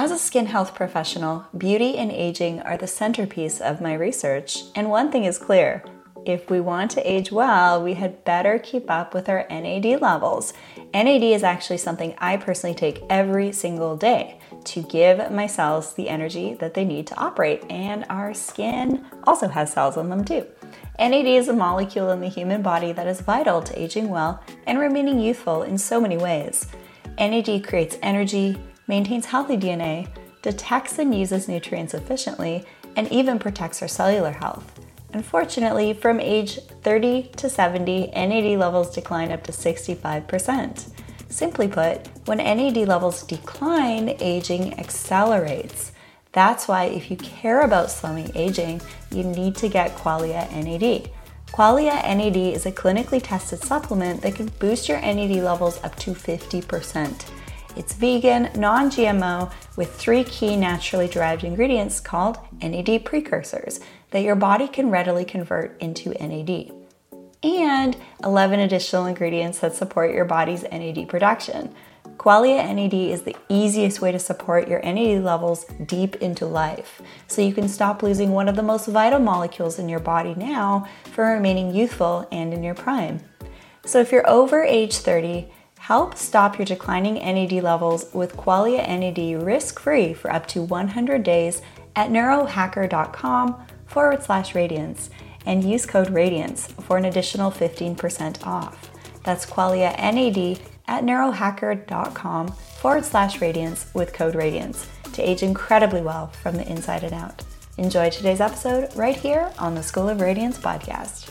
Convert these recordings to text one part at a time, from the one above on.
As a skin health professional, beauty and aging are the centerpiece of my research, and one thing is clear. If we want to age well, we had better keep up with our NAD levels. NAD is actually something I personally take every single day to give my cells the energy that they need to operate, and our skin also has cells in them too. NAD is a molecule in the human body that is vital to aging well and remaining youthful in so many ways. NAD creates energy, maintains healthy DNA, detects and uses nutrients efficiently, and even protects our cellular health. Unfortunately, from age 30 to 70, NAD levels decline up to 65%. Simply put, when NAD levels decline, aging accelerates. That's why, if you care about slowing aging, you need to get Qualia NAD. Qualia NAD is a clinically tested supplement that can boost your NAD levels up to 50%. It's vegan, non GMO, with three key naturally derived ingredients called NAD precursors that your body can readily convert into NAD, and 11 additional ingredients that support your body's NAD production. Qualia NAD is the easiest way to support your NAD levels deep into life, so you can stop losing one of the most vital molecules in your body now for remaining youthful and in your prime. So if you're over age 30, Help stop your declining NAD levels with Qualia NAD risk free for up to 100 days at neurohacker.com forward slash radiance and use code RADIANCE for an additional 15% off. That's Qualia NAD at neurohacker.com forward slash radiance with code RADIANCE to age incredibly well from the inside and out. Enjoy today's episode right here on the School of Radiance podcast.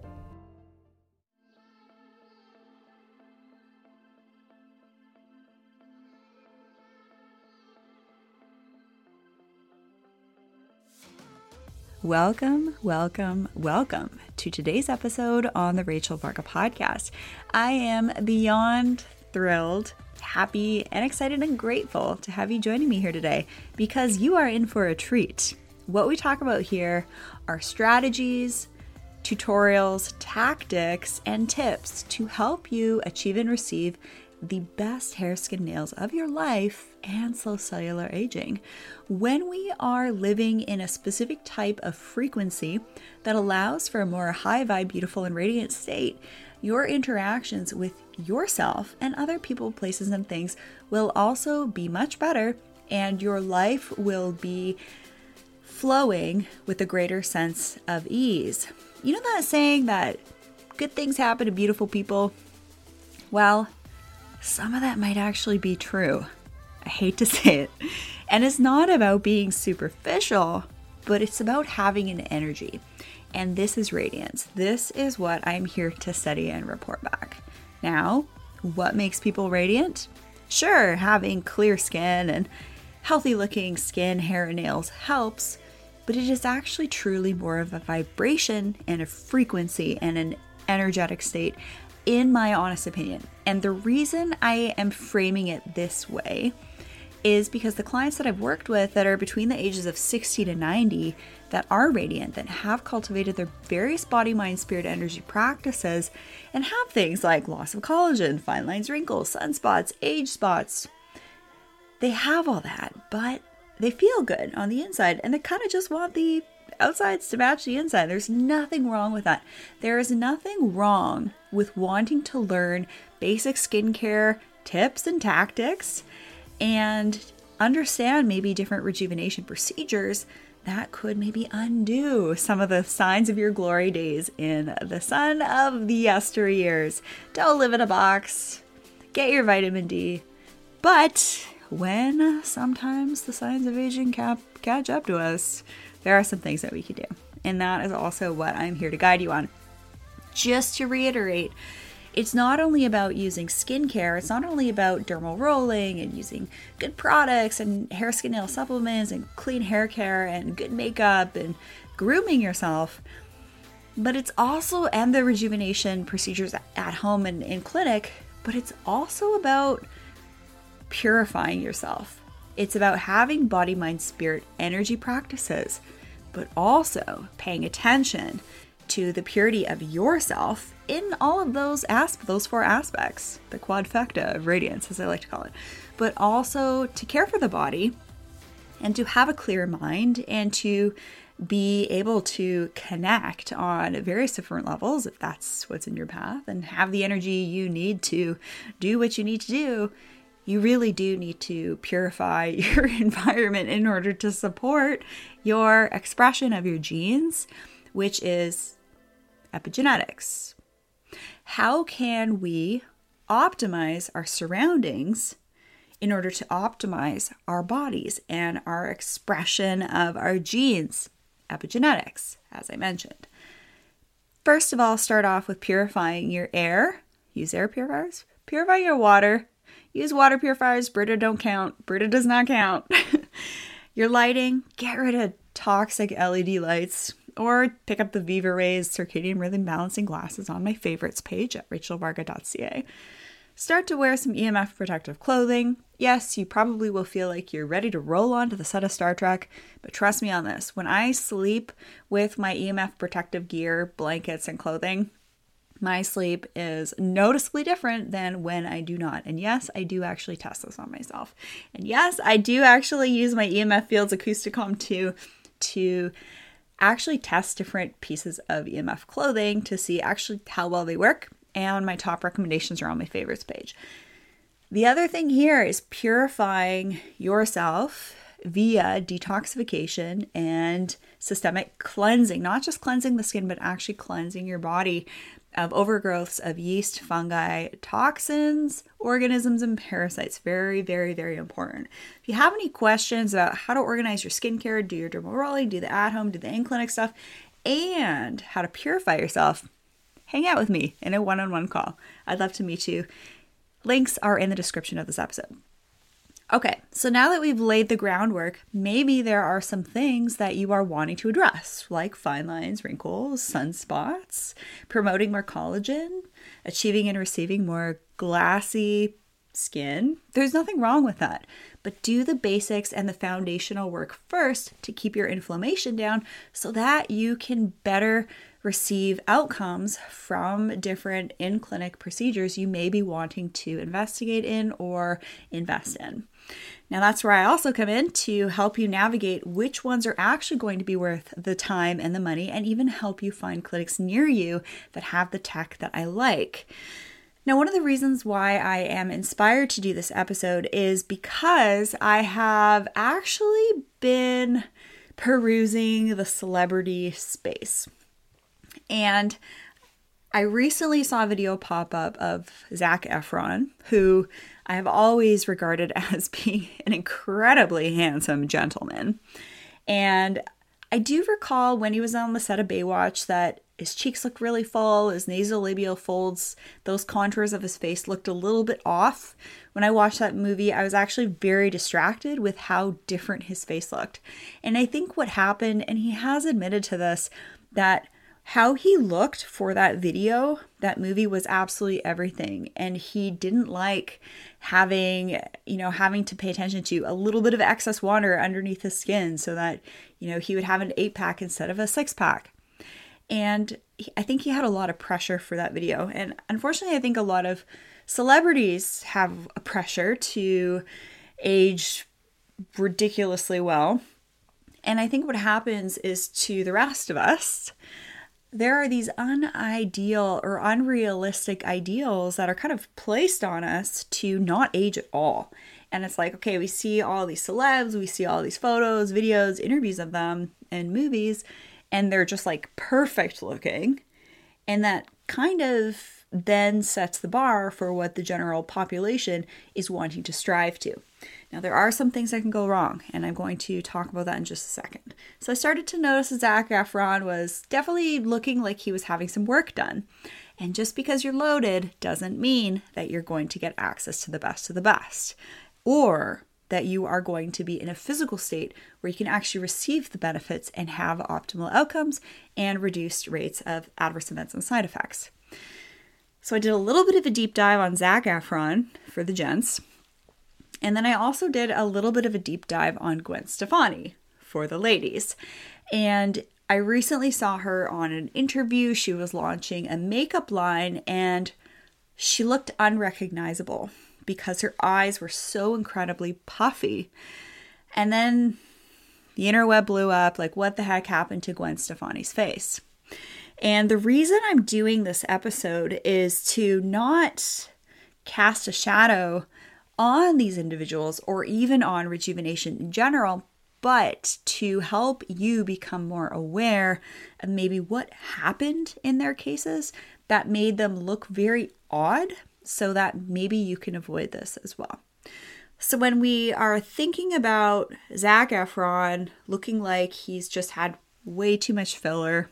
Welcome, welcome, welcome to today's episode on the Rachel Varga podcast. I am beyond thrilled, happy, and excited and grateful to have you joining me here today because you are in for a treat. What we talk about here are strategies, tutorials, tactics, and tips to help you achieve and receive the best hair, skin, nails of your life and slow cellular aging. When we are living in a specific type of frequency that allows for a more high vibe, beautiful, and radiant state, your interactions with yourself and other people, places, and things will also be much better, and your life will be flowing with a greater sense of ease. You know that saying that good things happen to beautiful people? Well, some of that might actually be true. I hate to say it. And it's not about being superficial, but it's about having an energy. And this is radiance. This is what I'm here to study and report back. Now, what makes people radiant? Sure, having clear skin and healthy looking skin, hair, and nails helps, but it is actually truly more of a vibration and a frequency and an energetic state in my honest opinion. And the reason I am framing it this way is because the clients that I've worked with that are between the ages of 60 to 90 that are radiant, that have cultivated their various body, mind, spirit, energy practices, and have things like loss of collagen, fine lines, wrinkles, sunspots, age spots. They have all that, but they feel good on the inside and they kind of just want the outsides to match the inside. There's nothing wrong with that. There is nothing wrong with wanting to learn basic skincare tips and tactics and understand maybe different rejuvenation procedures that could maybe undo some of the signs of your glory days in the sun of the yesteryears. Don't live in a box. Get your vitamin D. But when sometimes the signs of aging cap- catch up to us, there are some things that we can do. And that is also what I'm here to guide you on. Just to reiterate, it's not only about using skincare, it's not only about dermal rolling and using good products and hair, skin, nail supplements and clean hair care and good makeup and grooming yourself, but it's also, and the rejuvenation procedures at home and in clinic, but it's also about purifying yourself. It's about having body, mind, spirit energy practices, but also paying attention to the purity of yourself in all of those asp- those four aspects, the quadfecta of radiance, as I like to call it, but also to care for the body and to have a clear mind and to be able to connect on various different levels if that's what's in your path and have the energy you need to do what you need to do you really do need to purify your environment in order to support your expression of your genes, which is epigenetics. How can we optimize our surroundings in order to optimize our bodies and our expression of our genes? Epigenetics, as I mentioned. First of all, start off with purifying your air. Use air purifiers. Purify your water Use water purifiers. Brita don't count. Brita does not count. Your lighting, get rid of toxic LED lights or pick up the Viva Rays circadian rhythm balancing glasses on my favorites page at rachelvarga.ca. Start to wear some EMF protective clothing. Yes, you probably will feel like you're ready to roll onto the set of Star Trek, but trust me on this. When I sleep with my EMF protective gear, blankets, and clothing, my sleep is noticeably different than when I do not. And yes, I do actually test this on myself. And yes, I do actually use my EMF Fields Acousticom 2 to actually test different pieces of EMF clothing to see actually how well they work. And my top recommendations are on my favorites page. The other thing here is purifying yourself via detoxification and systemic cleansing, not just cleansing the skin, but actually cleansing your body of overgrowths of yeast, fungi, toxins, organisms, and parasites. Very, very, very important. If you have any questions about how to organize your skincare, do your dermal rolling, do the at home, do the in clinic stuff, and how to purify yourself, hang out with me in a one on one call. I'd love to meet you. Links are in the description of this episode. Okay, so now that we've laid the groundwork, maybe there are some things that you are wanting to address, like fine lines, wrinkles, sunspots, promoting more collagen, achieving and receiving more glassy skin. There's nothing wrong with that, but do the basics and the foundational work first to keep your inflammation down so that you can better receive outcomes from different in clinic procedures you may be wanting to investigate in or invest in. Now, that's where I also come in to help you navigate which ones are actually going to be worth the time and the money, and even help you find clinics near you that have the tech that I like. Now, one of the reasons why I am inspired to do this episode is because I have actually been perusing the celebrity space. And I recently saw a video pop up of Zac Efron, who I have always regarded as being an incredibly handsome gentleman. And I do recall when he was on the set of Baywatch that his cheeks looked really full, his nasolabial folds, those contours of his face looked a little bit off. When I watched that movie, I was actually very distracted with how different his face looked. And I think what happened, and he has admitted to this, that how he looked for that video, that movie was absolutely everything. And he didn't like having, you know, having to pay attention to a little bit of excess water underneath his skin so that, you know, he would have an eight pack instead of a six pack. And I think he had a lot of pressure for that video. And unfortunately, I think a lot of celebrities have a pressure to age ridiculously well. And I think what happens is to the rest of us, there are these unideal or unrealistic ideals that are kind of placed on us to not age at all. And it's like, okay, we see all these celebs, we see all these photos, videos, interviews of them, and movies, and they're just like perfect looking. And that kind of then sets the bar for what the general population is wanting to strive to. Now, there are some things that can go wrong, and I'm going to talk about that in just a second. So, I started to notice that Zac Efron was definitely looking like he was having some work done. And just because you're loaded doesn't mean that you're going to get access to the best of the best or that you are going to be in a physical state where you can actually receive the benefits and have optimal outcomes and reduced rates of adverse events and side effects. So I did a little bit of a deep dive on Zac Efron for the gents. And then I also did a little bit of a deep dive on Gwen Stefani for the ladies. And I recently saw her on an interview. She was launching a makeup line and she looked unrecognizable because her eyes were so incredibly puffy. And then the interweb blew up like, what the heck happened to Gwen Stefani's face? And the reason I'm doing this episode is to not cast a shadow on these individuals or even on rejuvenation in general, but to help you become more aware of maybe what happened in their cases that made them look very odd so that maybe you can avoid this as well. So, when we are thinking about Zac Efron looking like he's just had way too much filler,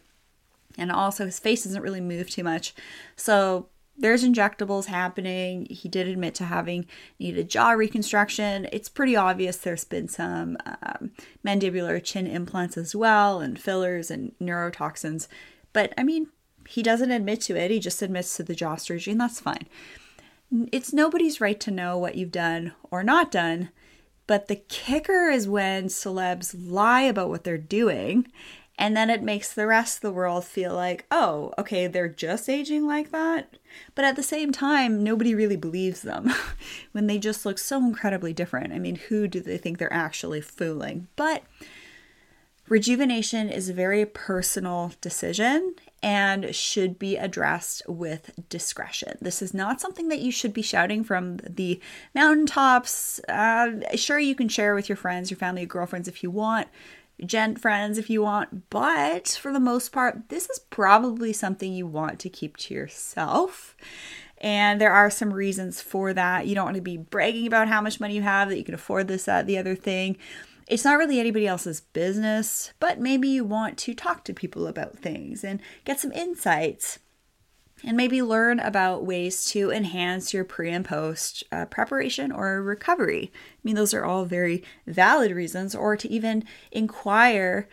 and also his face doesn't really move too much, so there's injectables happening. He did admit to having needed jaw reconstruction. It's pretty obvious there's been some um, mandibular chin implants as well, and fillers and neurotoxins. But I mean, he doesn't admit to it. He just admits to the jaw surgery, and that's fine. It's nobody's right to know what you've done or not done. But the kicker is when celebs lie about what they're doing and then it makes the rest of the world feel like, oh, okay, they're just aging like that. But at the same time, nobody really believes them when they just look so incredibly different. I mean, who do they think they're actually fooling? But rejuvenation is a very personal decision and should be addressed with discretion. This is not something that you should be shouting from the mountaintops. Uh, sure, you can share with your friends, your family, your girlfriends if you want, gent friends if you want, but for the most part, this is probably something you want to keep to yourself. And there are some reasons for that. You don't want to be bragging about how much money you have, that you can afford this, that, the other thing. It's not really anybody else's business, but maybe you want to talk to people about things and get some insights and maybe learn about ways to enhance your pre and post uh, preparation or recovery. I mean, those are all very valid reasons, or to even inquire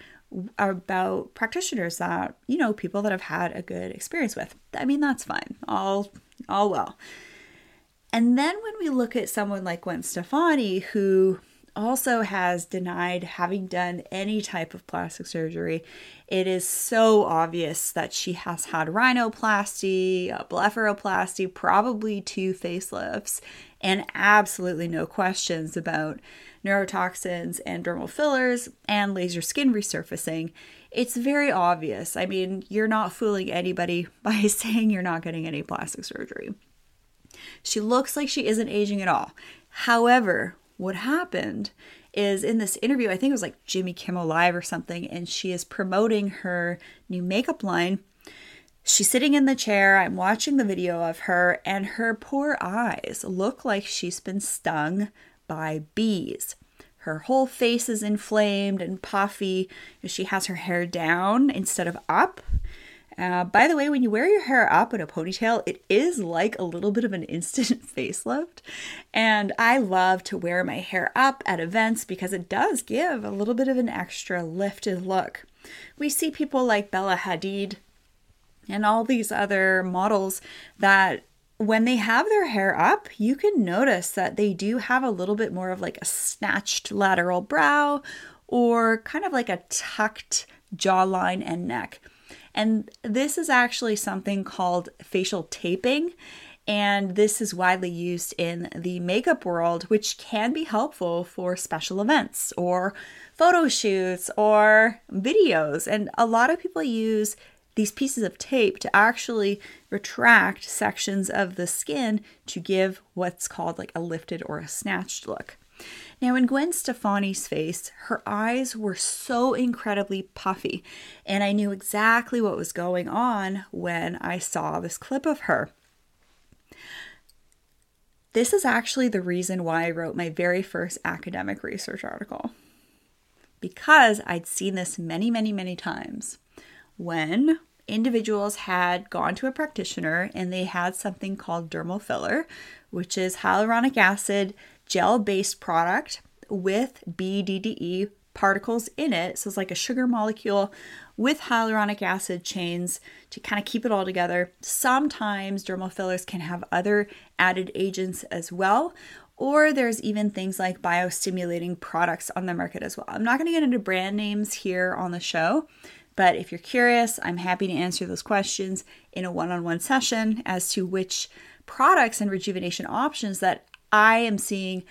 about practitioners that you know people that have had a good experience with. I mean, that's fine. All all well. And then when we look at someone like Gwen Stefani, who also has denied having done any type of plastic surgery. It is so obvious that she has had rhinoplasty, blepharoplasty, probably two facelifts, and absolutely no questions about neurotoxins and dermal fillers and laser skin resurfacing. It's very obvious. I mean, you're not fooling anybody by saying you're not getting any plastic surgery. She looks like she isn't aging at all. However, what happened is in this interview, I think it was like Jimmy Kimmel Live or something, and she is promoting her new makeup line. She's sitting in the chair. I'm watching the video of her, and her poor eyes look like she's been stung by bees. Her whole face is inflamed and puffy. She has her hair down instead of up. Uh, by the way, when you wear your hair up in a ponytail, it is like a little bit of an instant facelift. And I love to wear my hair up at events because it does give a little bit of an extra lifted look. We see people like Bella Hadid and all these other models that when they have their hair up, you can notice that they do have a little bit more of like a snatched lateral brow or kind of like a tucked jawline and neck. And this is actually something called facial taping. And this is widely used in the makeup world, which can be helpful for special events or photo shoots or videos. And a lot of people use these pieces of tape to actually retract sections of the skin to give what's called like a lifted or a snatched look. Now, in Gwen Stefani's face, her eyes were so incredibly puffy, and I knew exactly what was going on when I saw this clip of her. This is actually the reason why I wrote my very first academic research article. Because I'd seen this many, many, many times when individuals had gone to a practitioner and they had something called dermal filler, which is hyaluronic acid gel based product with BDDE particles in it. So it's like a sugar molecule with hyaluronic acid chains to kind of keep it all together. Sometimes dermal fillers can have other added agents as well, or there's even things like biostimulating products on the market as well. I'm not going to get into brand names here on the show, but if you're curious, I'm happy to answer those questions in a one on one session as to which products and rejuvenation options that I am seeing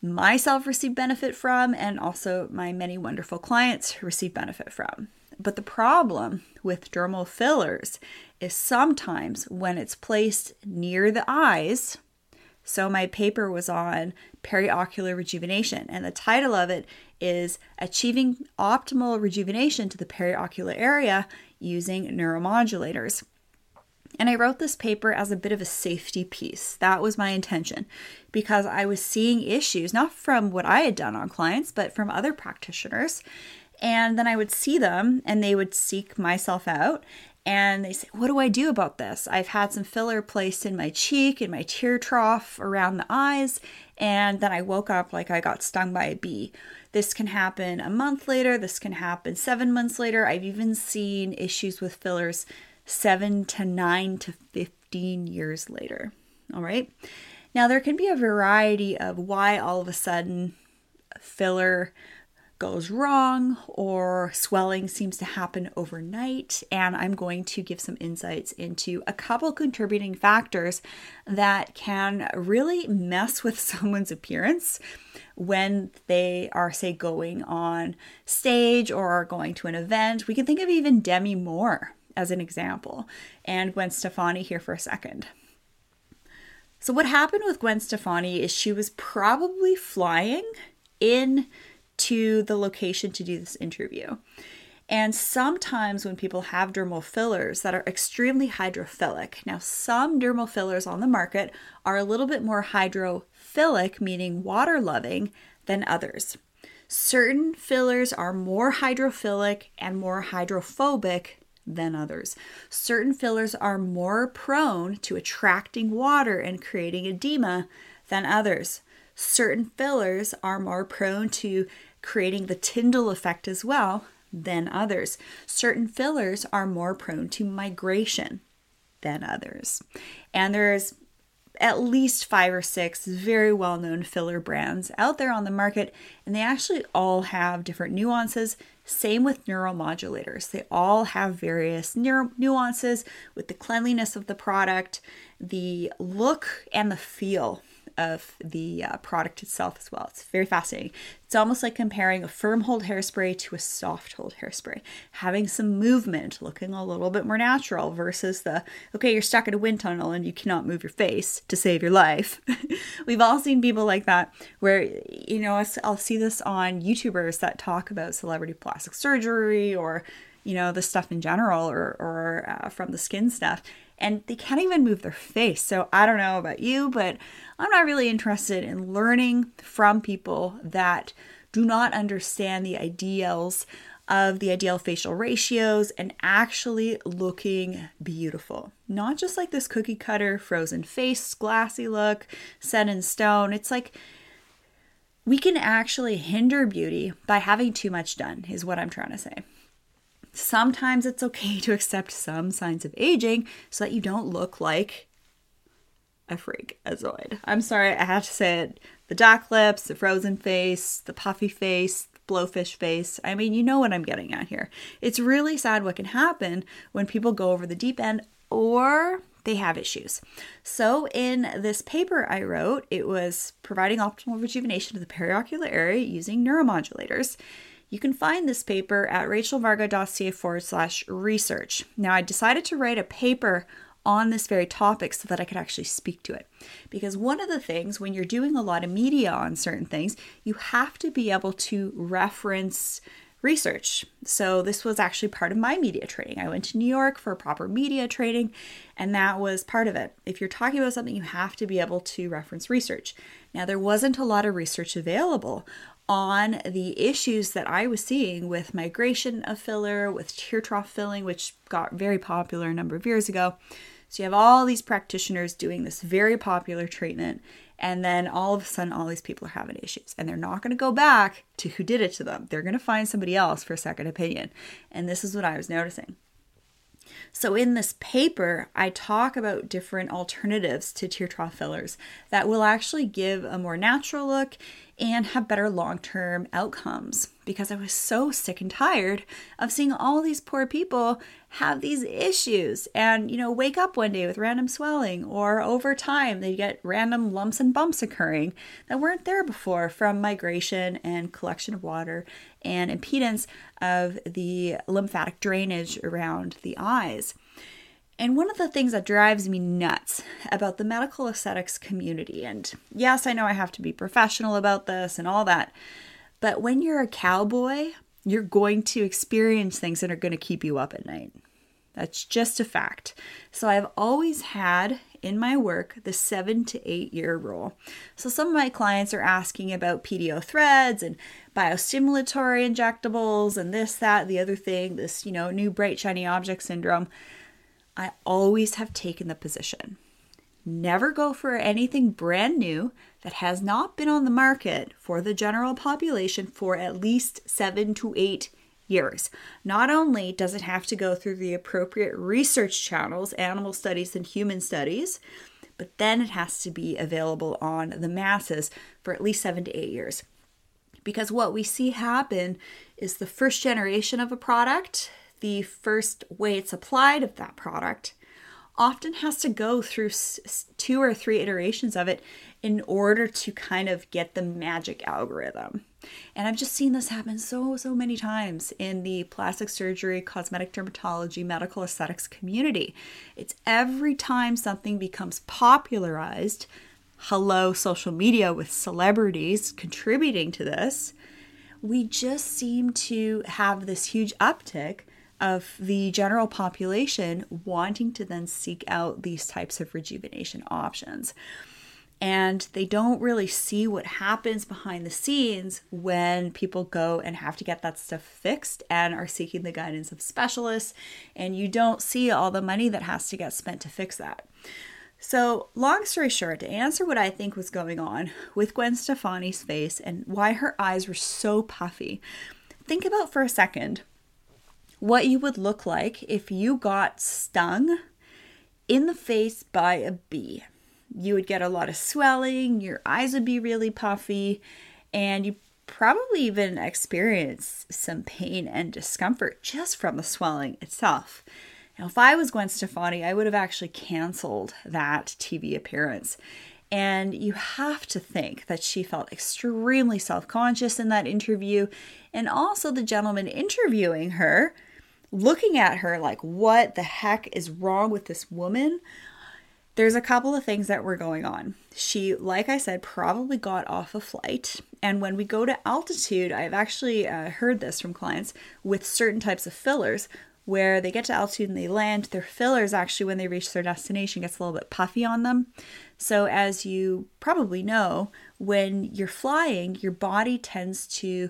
myself receive benefit from and also my many wonderful clients receive benefit from. But the problem with dermal fillers is sometimes when it's placed near the eyes, so my paper was on periocular rejuvenation, and the title of it is Achieving Optimal Rejuvenation to the Periocular Area Using Neuromodulators. And I wrote this paper as a bit of a safety piece. That was my intention because I was seeing issues, not from what I had done on clients, but from other practitioners. And then I would see them and they would seek myself out and they say, What do I do about this? I've had some filler placed in my cheek, in my tear trough, around the eyes, and then I woke up like I got stung by a bee. This can happen a month later, this can happen seven months later. I've even seen issues with fillers seven to nine to 15 years later. All right. Now, there can be a variety of why all of a sudden filler goes wrong or swelling seems to happen overnight. And I'm going to give some insights into a couple contributing factors that can really mess with someone's appearance when they are, say, going on stage or are going to an event. We can think of even Demi Moore as an example, and Gwen Stefani here for a second. So, what happened with Gwen Stefani is she was probably flying in to the location to do this interview. And sometimes when people have dermal fillers that are extremely hydrophilic, now some dermal fillers on the market are a little bit more hydrophilic, meaning water loving, than others. Certain fillers are more hydrophilic and more hydrophobic than others. Certain fillers are more prone to attracting water and creating edema than others. Certain fillers are more prone to creating the Tyndall effect as well than others. Certain fillers are more prone to migration than others. And there's at least five or six very well known filler brands out there on the market, and they actually all have different nuances. Same with neuromodulators, they all have various neuro- nuances with the cleanliness of the product, the look, and the feel of the uh, product itself as well. It's very fascinating. It's almost like comparing a firm hold hairspray to a soft hold hairspray, having some movement, looking a little bit more natural versus the okay, you're stuck in a wind tunnel and you cannot move your face to save your life. We've all seen people like that where, you know, I'll see this on YouTubers that talk about celebrity plastic surgery or you know the stuff in general or, or uh, from the skin stuff and they can't even move their face. So I don't know about you, but I'm not really interested in learning from people that do not understand the ideals of the ideal facial ratios and actually looking beautiful. Not just like this cookie cutter, frozen face, glassy look, set in stone. It's like we can actually hinder beauty by having too much done, is what I'm trying to say. Sometimes it's okay to accept some signs of aging so that you don't look like a freakazoid. I'm sorry, I have to say it. The dock lips, the frozen face, the puffy face, the blowfish face. I mean, you know what I'm getting at here. It's really sad what can happen when people go over the deep end or they have issues. So, in this paper I wrote, it was providing optimal rejuvenation to the periocular area using neuromodulators. You can find this paper at rachelvarga.ca forward slash research. Now, I decided to write a paper on this very topic so that I could actually speak to it. Because one of the things when you're doing a lot of media on certain things, you have to be able to reference research. So this was actually part of my media training. I went to New York for proper media training, and that was part of it. If you're talking about something, you have to be able to reference research. Now, there wasn't a lot of research available on the issues that I was seeing with migration of filler, with tear trough filling, which got very popular a number of years ago. So you have all these practitioners doing this very popular treatment, and then all of a sudden, all these people are having issues, and they're not going to go back to who did it to them. They're going to find somebody else for a second opinion. And this is what I was noticing. So, in this paper, I talk about different alternatives to tear trough fillers that will actually give a more natural look and have better long term outcomes because I was so sick and tired of seeing all these poor people have these issues and, you know, wake up one day with random swelling or over time they get random lumps and bumps occurring that weren't there before from migration and collection of water and impedance of the lymphatic drainage around the eyes. And one of the things that drives me nuts about the medical aesthetics community, and yes, I know I have to be professional about this and all that, but when you're a cowboy, you're going to experience things that are going to keep you up at night. That's just a fact. So I've always had in my work the seven to eight year rule. So some of my clients are asking about PDO threads and biostimulatory injectables and this, that, the other thing, this, you know, new bright shiny object syndrome. I always have taken the position. Never go for anything brand new that has not been on the market for the general population for at least seven to eight years. Not only does it have to go through the appropriate research channels, animal studies and human studies, but then it has to be available on the masses for at least seven to eight years. Because what we see happen is the first generation of a product the first way it's applied of that product often has to go through two or three iterations of it in order to kind of get the magic algorithm. And I've just seen this happen so, so many times in the plastic surgery, cosmetic dermatology, medical aesthetics community. It's every time something becomes popularized, hello, social media with celebrities contributing to this, we just seem to have this huge uptick of the general population wanting to then seek out these types of rejuvenation options. And they don't really see what happens behind the scenes when people go and have to get that stuff fixed and are seeking the guidance of specialists. And you don't see all the money that has to get spent to fix that. So, long story short, to answer what I think was going on with Gwen Stefani's face and why her eyes were so puffy, think about for a second what you would look like if you got stung in the face by a bee. You would get a lot of swelling, your eyes would be really puffy, and you probably even experience some pain and discomfort just from the swelling itself. Now, if I was Gwen Stefani, I would have actually canceled that TV appearance. And you have to think that she felt extremely self conscious in that interview. And also, the gentleman interviewing her looking at her like, what the heck is wrong with this woman? There's a couple of things that were going on. She, like I said, probably got off a flight. And when we go to altitude, I've actually uh, heard this from clients with certain types of fillers where they get to altitude and they land, their fillers actually, when they reach their destination, gets a little bit puffy on them. So, as you probably know, when you're flying, your body tends to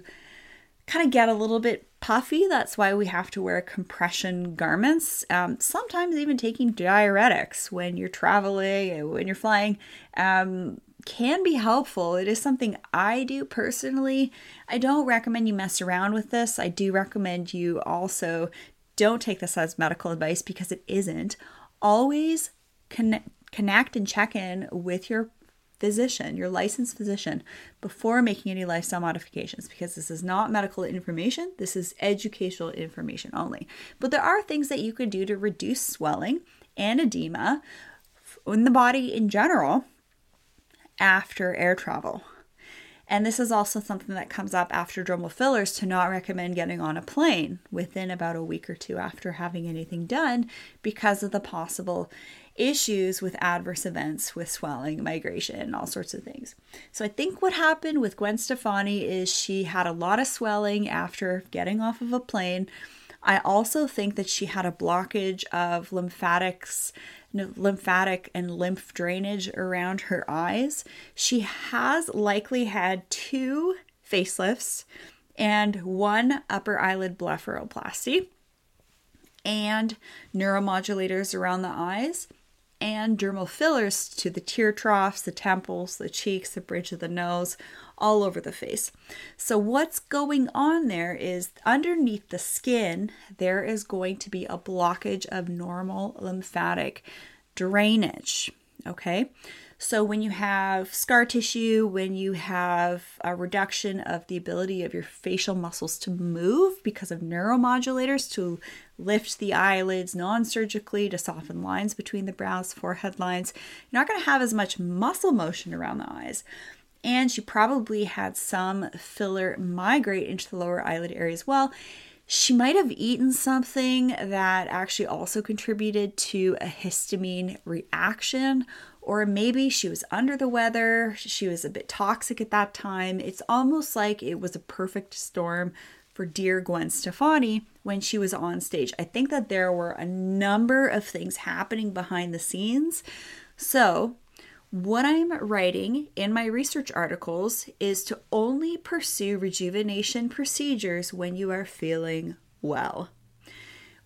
kind of get a little bit puffy. That's why we have to wear compression garments. Um, sometimes even taking diuretics when you're traveling, when you're flying, um, can be helpful. It is something I do personally. I don't recommend you mess around with this. I do recommend you also don't take this as medical advice because it isn't. Always connect, connect and check in with your physician, your licensed physician, before making any lifestyle modifications because this is not medical information. This is educational information only. But there are things that you could do to reduce swelling and edema in the body in general after air travel. And this is also something that comes up after dermal fillers to not recommend getting on a plane within about a week or two after having anything done because of the possible issues with adverse events with swelling, migration, all sorts of things. So I think what happened with Gwen Stefani is she had a lot of swelling after getting off of a plane. I also think that she had a blockage of lymphatics, lymphatic and lymph drainage around her eyes. She has likely had two facelifts and one upper eyelid blepharoplasty and neuromodulators around the eyes and dermal fillers to the tear troughs, the temples, the cheeks, the bridge of the nose, all over the face. So, what's going on there is underneath the skin, there is going to be a blockage of normal lymphatic drainage. Okay. So, when you have scar tissue, when you have a reduction of the ability of your facial muscles to move because of neuromodulators to lift the eyelids non surgically to soften lines between the brows, forehead lines, you're not going to have as much muscle motion around the eyes. And she probably had some filler migrate into the lower eyelid area as well. She might have eaten something that actually also contributed to a histamine reaction or maybe she was under the weather, she was a bit toxic at that time. It's almost like it was a perfect storm for dear Gwen Stefani when she was on stage. I think that there were a number of things happening behind the scenes. So, what I'm writing in my research articles is to only pursue rejuvenation procedures when you are feeling well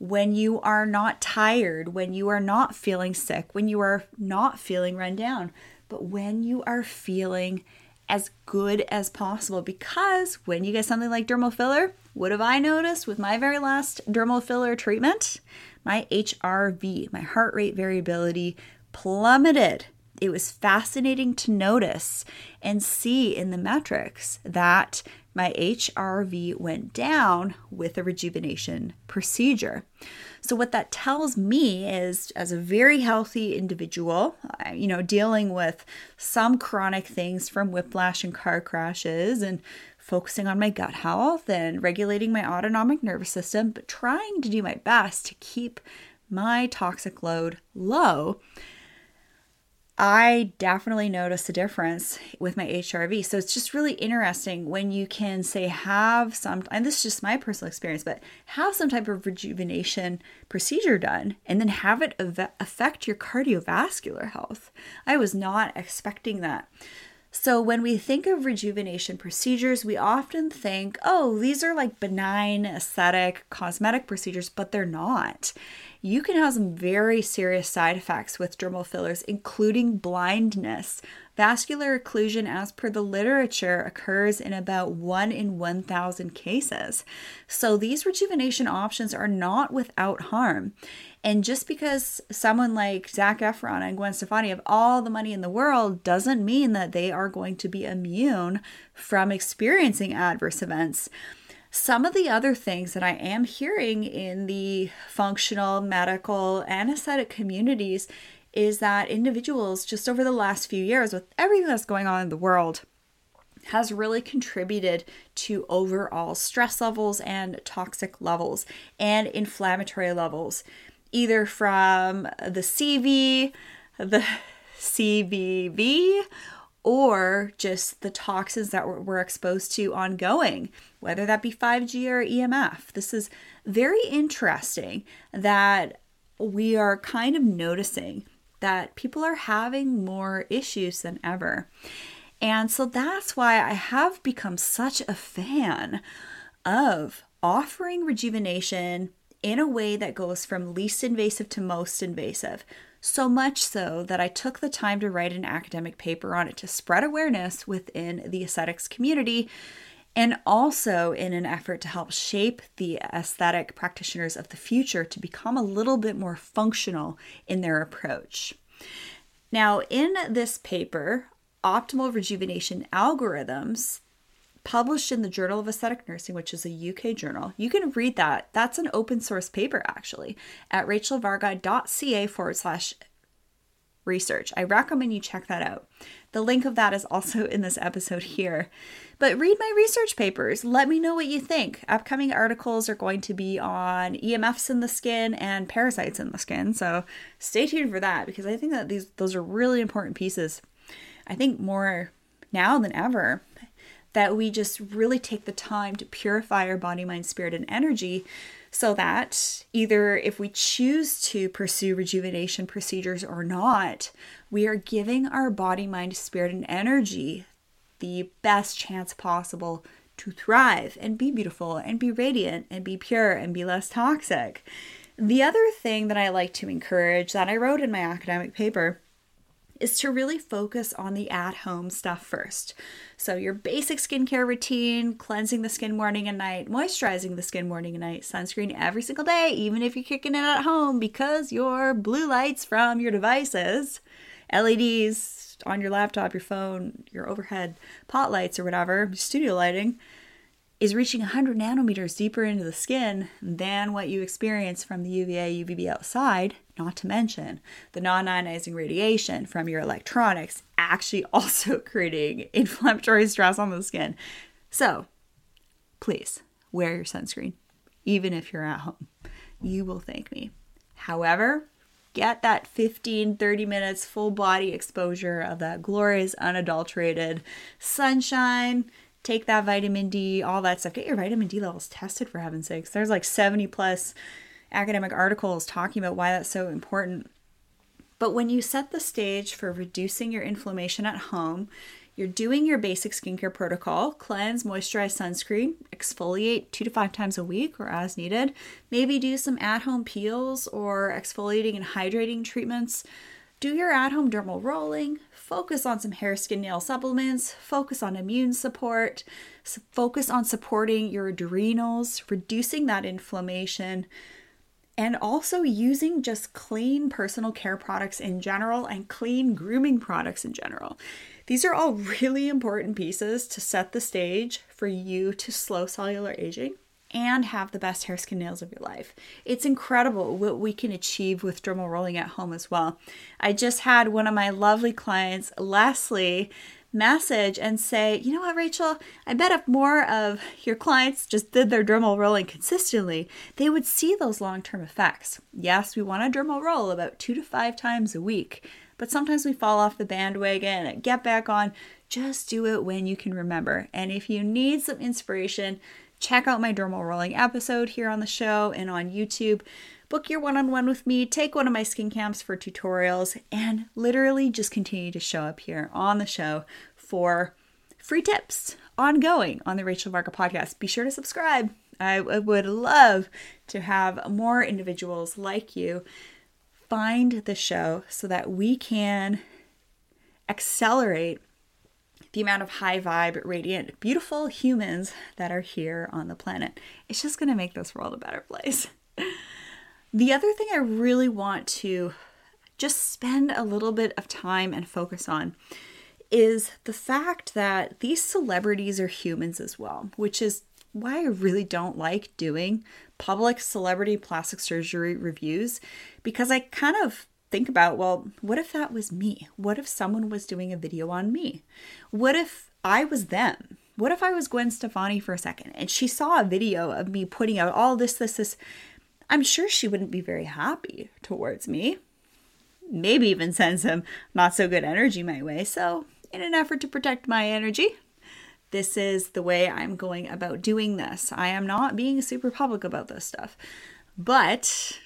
when you are not tired, when you are not feeling sick, when you are not feeling run down, but when you are feeling as good as possible. Because when you get something like dermal filler, what have I noticed with my very last dermal filler treatment? My HRV, my heart rate variability, plummeted. It was fascinating to notice and see in the metrics that my HRV went down with a rejuvenation procedure. So, what that tells me is, as a very healthy individual, you know, dealing with some chronic things from whiplash and car crashes and focusing on my gut health and regulating my autonomic nervous system, but trying to do my best to keep my toxic load low I definitely noticed a difference with my HRV. So it's just really interesting when you can say have some, and this is just my personal experience, but have some type of rejuvenation procedure done and then have it affect your cardiovascular health. I was not expecting that. So, when we think of rejuvenation procedures, we often think, oh, these are like benign, aesthetic, cosmetic procedures, but they're not you can have some very serious side effects with dermal fillers, including blindness. Vascular occlusion, as per the literature, occurs in about 1 in 1,000 cases. So these rejuvenation options are not without harm. And just because someone like Zac Efron and Gwen Stefani have all the money in the world doesn't mean that they are going to be immune from experiencing adverse events. Some of the other things that I am hearing in the functional, medical, anesthetic communities is that individuals, just over the last few years, with everything that's going on in the world, has really contributed to overall stress levels and toxic levels and inflammatory levels, either from the CV, the CVV, or just the toxins that we're exposed to ongoing, whether that be 5G or EMF. This is very interesting that we are kind of noticing that people are having more issues than ever. And so that's why I have become such a fan of offering rejuvenation in a way that goes from least invasive to most invasive. So much so that I took the time to write an academic paper on it to spread awareness within the aesthetics community and also in an effort to help shape the aesthetic practitioners of the future to become a little bit more functional in their approach. Now, in this paper, Optimal Rejuvenation Algorithms, published in the Journal of Aesthetic Nursing, which is a UK journal. You can read that. That's an open source paper actually at rachelvarga.ca forward slash research. I recommend you check that out. The link of that is also in this episode here. But read my research papers. Let me know what you think. Upcoming articles are going to be on EMFs in the skin and parasites in the skin. So stay tuned for that because I think that these those are really important pieces. I think more now than ever that we just really take the time to purify our body, mind, spirit, and energy so that either if we choose to pursue rejuvenation procedures or not, we are giving our body, mind, spirit, and energy the best chance possible to thrive and be beautiful and be radiant and be pure and be less toxic. The other thing that I like to encourage that I wrote in my academic paper is to really focus on the at home stuff first. So, your basic skincare routine, cleansing the skin morning and night, moisturizing the skin morning and night, sunscreen every single day, even if you're kicking it at home because your blue lights from your devices, LEDs on your laptop, your phone, your overhead pot lights, or whatever, studio lighting is reaching 100 nanometers deeper into the skin than what you experience from the UVA, UVB outside, not to mention the non ionizing radiation from your electronics, actually also creating inflammatory stress on the skin. So, please wear your sunscreen, even if you're at home. You will thank me. However, get that 15 30 minutes full body exposure of that glorious unadulterated sunshine take that vitamin D, all that stuff. Get your vitamin D levels tested for heaven's sakes. There's like 70 plus academic articles talking about why that's so important. But when you set the stage for reducing your inflammation at home, you're doing your basic skincare protocol cleanse, moisturize, sunscreen, exfoliate two to five times a week or as needed. Maybe do some at home peels or exfoliating and hydrating treatments. Do your at home dermal rolling, focus on some hair, skin, nail supplements, focus on immune support, focus on supporting your adrenals, reducing that inflammation, and also using just clean personal care products in general and clean grooming products in general. These are all really important pieces to set the stage for you to slow cellular aging and have the best hair, skin, nails of your life. It's incredible what we can achieve with dermal rolling at home as well. I just had one of my lovely clients, Leslie, message and say, you know what, Rachel, I bet if more of your clients just did their dermal rolling consistently, they would see those long term effects. Yes, we want a dermal roll about two to five times a week, but sometimes we fall off the bandwagon and get back on. Just do it when you can remember. And if you need some inspiration, check out my dermal rolling episode here on the show and on YouTube. Book your one on one with me, take one of my skin camps for tutorials, and literally just continue to show up here on the show for free tips ongoing on the Rachel Varga podcast. Be sure to subscribe. I would love to have more individuals like you find the show so that we can accelerate the amount of high vibe, radiant, beautiful humans that are here on the planet. It's just going to make this world a better place. the other thing I really want to just spend a little bit of time and focus on is the fact that these celebrities are humans as well, which is why I really don't like doing public celebrity plastic surgery reviews because I kind of think about well, what if that was me? What if someone was doing a video on me? What if I was them? What if I was Gwen Stefani for a second and she saw a video of me putting out all this, this, this? I'm sure she wouldn't be very happy towards me. Maybe even send some not so good energy my way. So, in an effort to protect my energy, this is the way I'm going about doing this. I am not being super public about this stuff. But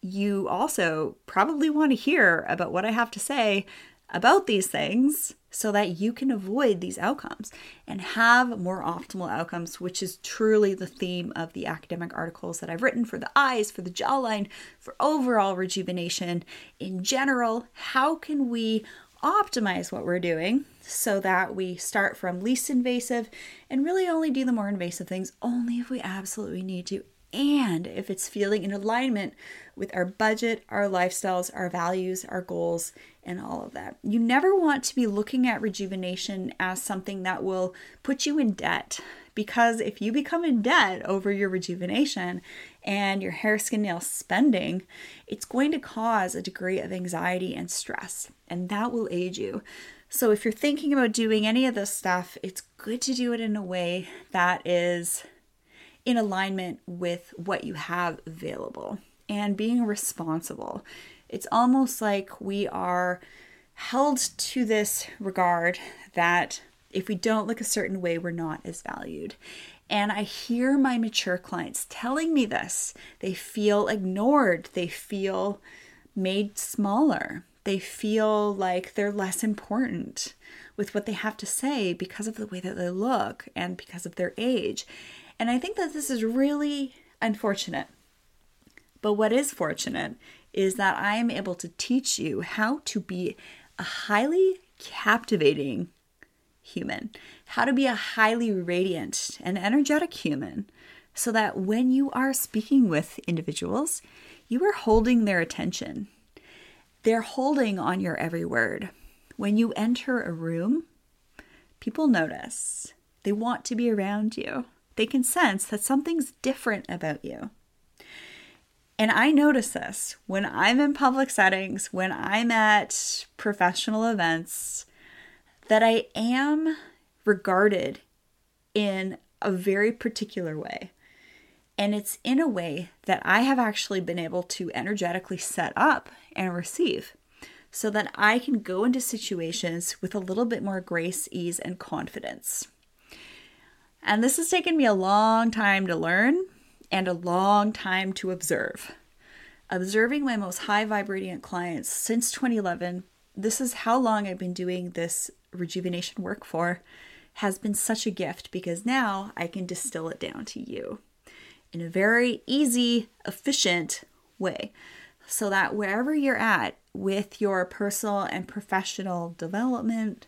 you also probably want to hear about what I have to say about these things so that you can avoid these outcomes and have more optimal outcomes, which is truly the theme of the academic articles that I've written for the eyes, for the jawline, for overall rejuvenation in general. How can we optimize what we're doing so that we start from least invasive and really only do the more invasive things only if we absolutely need to and if it's feeling in alignment with our budget, our lifestyles, our values, our goals, and all of that. You never want to be looking at rejuvenation as something that will put you in debt because if you become in debt over your rejuvenation and your hair, skin, nail spending, it's going to cause a degree of anxiety and stress, and that will age you. So, if you're thinking about doing any of this stuff, it's good to do it in a way that is in alignment with what you have available and being responsible. It's almost like we are held to this regard that if we don't look a certain way, we're not as valued. And I hear my mature clients telling me this. They feel ignored, they feel made smaller, They feel like they're less important with what they have to say because of the way that they look and because of their age. And I think that this is really unfortunate. But what is fortunate is that I am able to teach you how to be a highly captivating human, how to be a highly radiant and energetic human, so that when you are speaking with individuals, you are holding their attention. They're holding on your every word. When you enter a room, people notice. They want to be around you. They can sense that something's different about you. And I notice this when I'm in public settings, when I'm at professional events, that I am regarded in a very particular way. And it's in a way that I have actually been able to energetically set up and receive so that I can go into situations with a little bit more grace, ease, and confidence. And this has taken me a long time to learn and a long time to observe. Observing my most high vibrating clients since 2011, this is how long I've been doing this rejuvenation work for, has been such a gift because now I can distill it down to you in a very easy, efficient way. So that wherever you're at with your personal and professional development,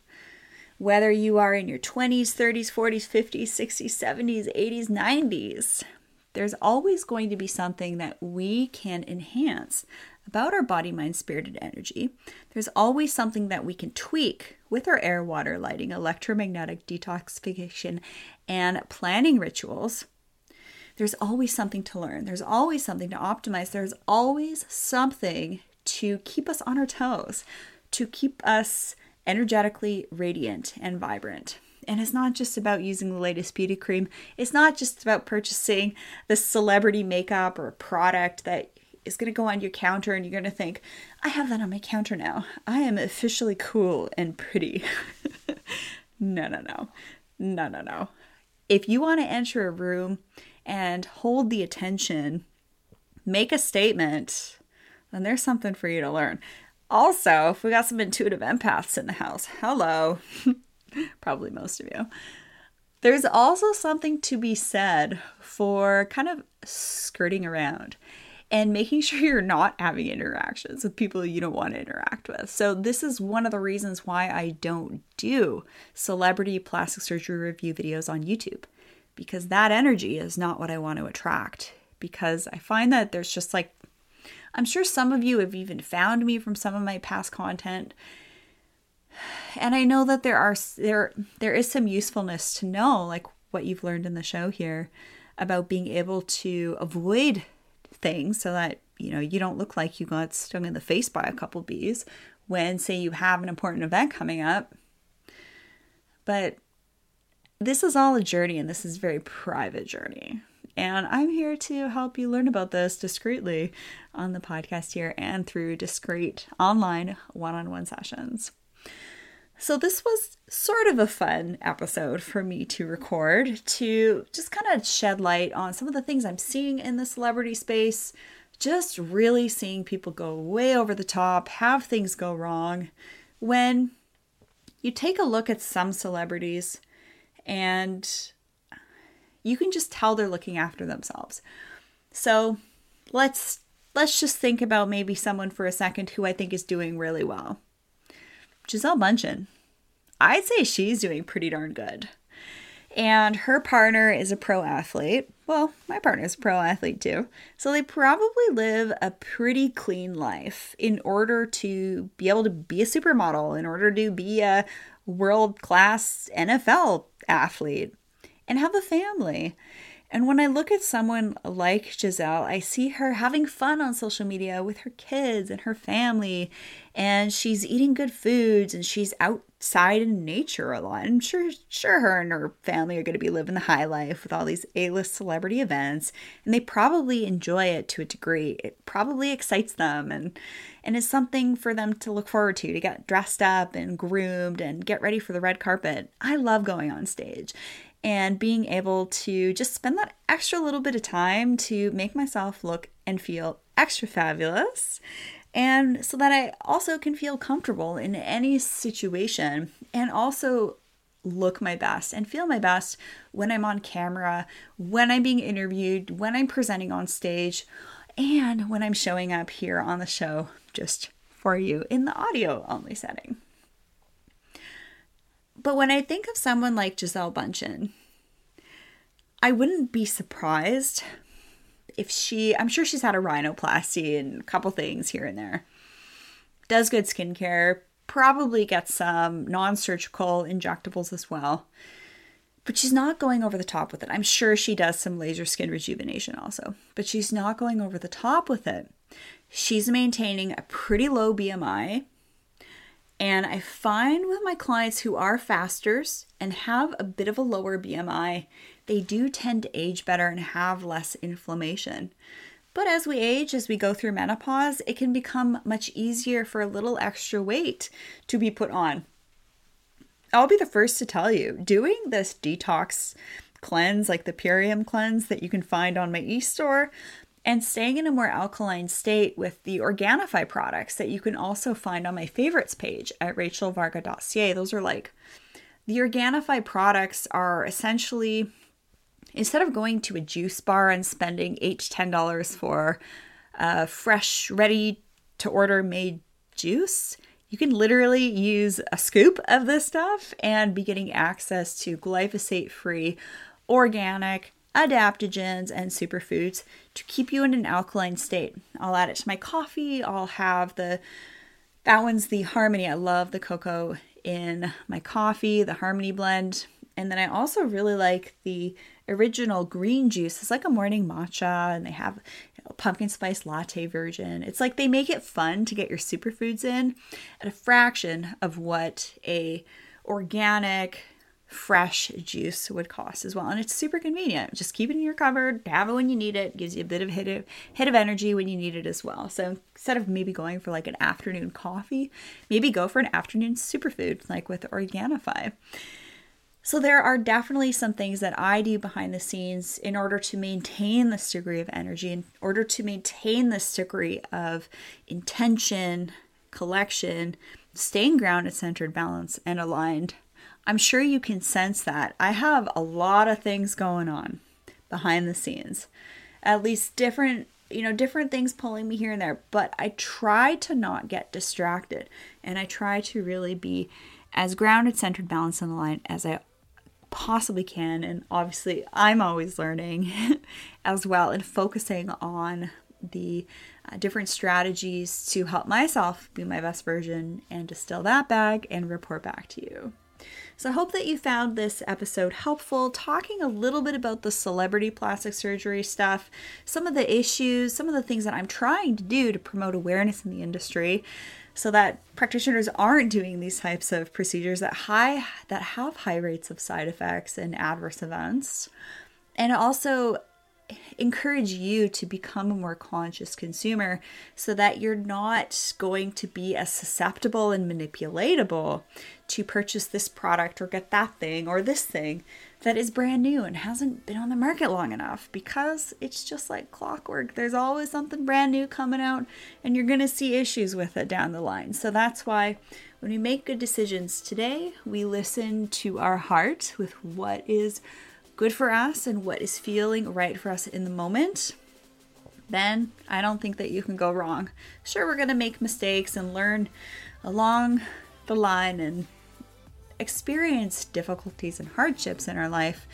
whether you are in your 20s, 30s, 40s, 50s, 60s, 70s, 80s, 90s, there's always going to be something that we can enhance about our body, mind, spirit, and energy. There's always something that we can tweak with our air, water, lighting, electromagnetic detoxification, and planning rituals there's always something to learn. There's always something to optimize. There's always something to keep us on our toes, to keep us energetically radiant and vibrant. And it's not just about using the latest beauty cream. It's not just about purchasing the celebrity makeup or product that is going to go on your counter and you're going to think, I have that on my counter now. I am officially cool and pretty. no, no, no. No, no, no. If you want to enter a room and hold the attention, make a statement, then there's something for you to learn. Also, if we got some intuitive empaths in the house, hello, probably most of you. There's also something to be said for kind of skirting around and making sure you're not having interactions with people you don't want to interact with. So, this is one of the reasons why I don't do celebrity plastic surgery review videos on YouTube because that energy is not what I want to attract. Because I find that there's just like, I'm sure some of you have even found me from some of my past content. And I know that there are there there is some usefulness to know like what you've learned in the show here about being able to avoid things so that you know you don't look like you got stung in the face by a couple bees when say you have an important event coming up. But this is all a journey and this is a very private journey. And I'm here to help you learn about this discreetly on the podcast here and through discreet online one on one sessions. So, this was sort of a fun episode for me to record to just kind of shed light on some of the things I'm seeing in the celebrity space. Just really seeing people go way over the top, have things go wrong. When you take a look at some celebrities, and you can just tell they're looking after themselves. So let's let's just think about maybe someone for a second who I think is doing really well. Gisele Bündchen. I'd say she's doing pretty darn good. And her partner is a pro athlete. Well, my partner is a pro athlete too. So they probably live a pretty clean life in order to be able to be a supermodel, in order to be a world class NFL athlete and have a family. And when I look at someone like Gisele, I see her having fun on social media with her kids and her family, and she's eating good foods and she's outside in nature a lot. I'm sure, sure, her and her family are going to be living the high life with all these A-list celebrity events, and they probably enjoy it to a degree. It probably excites them, and and is something for them to look forward to to get dressed up and groomed and get ready for the red carpet. I love going on stage and being able to just spend that extra little bit of time to make myself look and feel extra fabulous And so that I also can feel comfortable in any situation and also look my best and feel my best when I'm on camera, when I'm being interviewed, when I'm presenting on stage, and when I'm showing up here on the show just for you in the audio only setting. But when I think of someone like Gisele Bündchen, I wouldn't be surprised if she, I'm sure she's had a rhinoplasty and a couple things here and there. Does good skincare, probably gets some non surgical injectables as well. But she's not going over the top with it. I'm sure she does some laser skin rejuvenation also, but she's not going over the top with it. She's maintaining a pretty low BMI. And I find with my clients who are fasters and have a bit of a lower BMI, they do tend to age better and have less inflammation. But as we age, as we go through menopause, it can become much easier for a little extra weight to be put on. I'll be the first to tell you, doing this detox cleanse, like the Purium cleanse that you can find on my e-store, and staying in a more alkaline state with the Organifi products that you can also find on my favorites page at rachelvarga.ca. Those are like the Organifi products are essentially instead of going to a juice bar and spending eight to ten dollars for a fresh, ready to order made juice, you can literally use a scoop of this stuff and be getting access to glyphosate free, organic, adaptogens, and superfoods to keep you in an alkaline state. I'll add it to my coffee. I'll have the that one's the Harmony. I love the cocoa in my coffee, the Harmony blend. And then I also really like the original green juice. It's like a morning matcha, and they have a pumpkin spice latte version. It's like they make it fun to get your superfoods in at a fraction of what a organic fresh juice would cost as well. And it's super convenient. Just keep it in your cupboard, have it when you need it, gives you a bit of hit of hit of energy when you need it as well. So instead of maybe going for like an afternoon coffee, maybe go for an afternoon superfood like with Organifi. So, there are definitely some things that I do behind the scenes in order to maintain this degree of energy, in order to maintain this degree of intention, collection, staying grounded, centered, balanced, and aligned. I'm sure you can sense that. I have a lot of things going on behind the scenes, at least different you know, different things pulling me here and there, but I try to not get distracted and I try to really be as grounded, centered, balanced, and aligned as I possibly can. And obviously, I'm always learning as well and focusing on the uh, different strategies to help myself be my best version and distill that bag and report back to you. So, I hope that you found this episode helpful, talking a little bit about the celebrity plastic surgery stuff, some of the issues, some of the things that I'm trying to do to promote awareness in the industry so that practitioners aren't doing these types of procedures that high that have high rates of side effects and adverse events. And also encourage you to become a more conscious consumer so that you're not going to be as susceptible and manipulatable to purchase this product or get that thing or this thing that is brand new and hasn't been on the market long enough because it's just like clockwork. There's always something brand new coming out and you're going to see issues with it down the line. So that's why when we make good decisions today, we listen to our heart with what is good for us and what is feeling right for us in the moment, then I don't think that you can go wrong. Sure, we're going to make mistakes and learn along the line and experience difficulties and hardships in our life.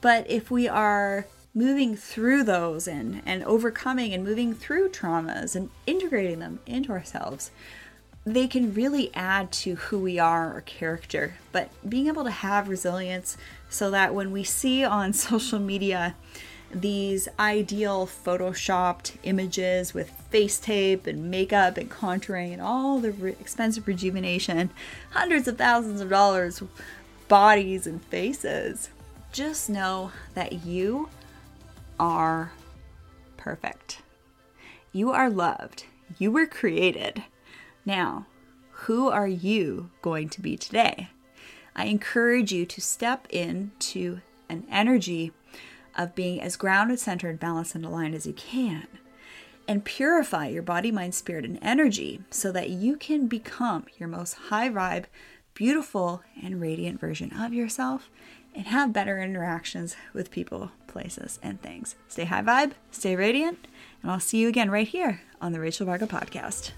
But if we are moving through those and, and overcoming and moving through traumas and integrating them into ourselves, they can really add to who we are or character. But being able to have resilience so that when we see on social media these ideal photoshopped images with face tape and makeup and contouring and all the re- expensive rejuvenation, hundreds of thousands of dollars, bodies and faces, just know that you are perfect. You are loved. You were created. Now, who are you going to be today? I encourage you to step into an energy of being as grounded, centered, balanced, and aligned as you can. and purify your body, mind, spirit, and energy so that you can become your most high vibe, beautiful, and radiant version of yourself and have better interactions with people, places, and things. Stay high vibe, stay radiant, and I'll see you again right here on the Rachel Varga podcast.